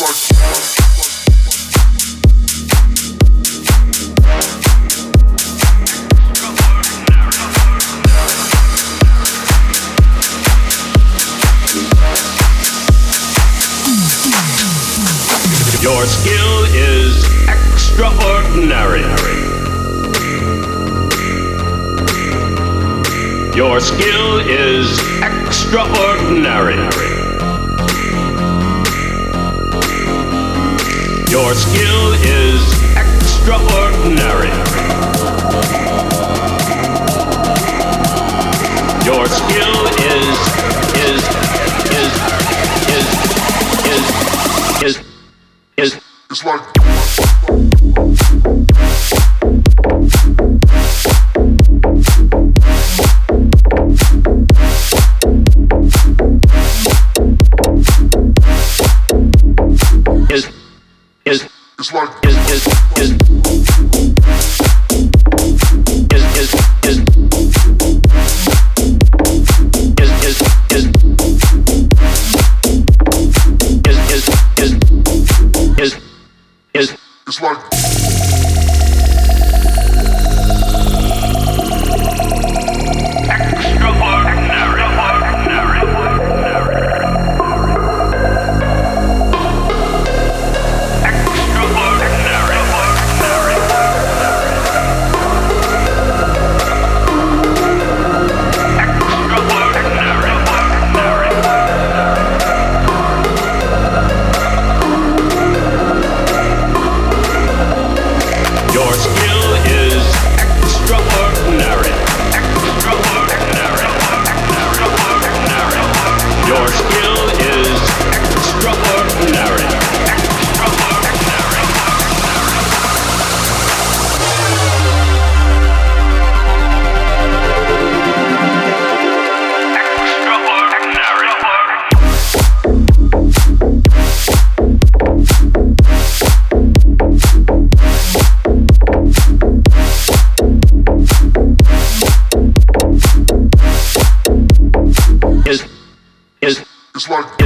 Your skill is extraordinary. Your skill is extraordinary. Your skill is extraordinary. Your skill is is is is is is is It's like. It's like. It's like.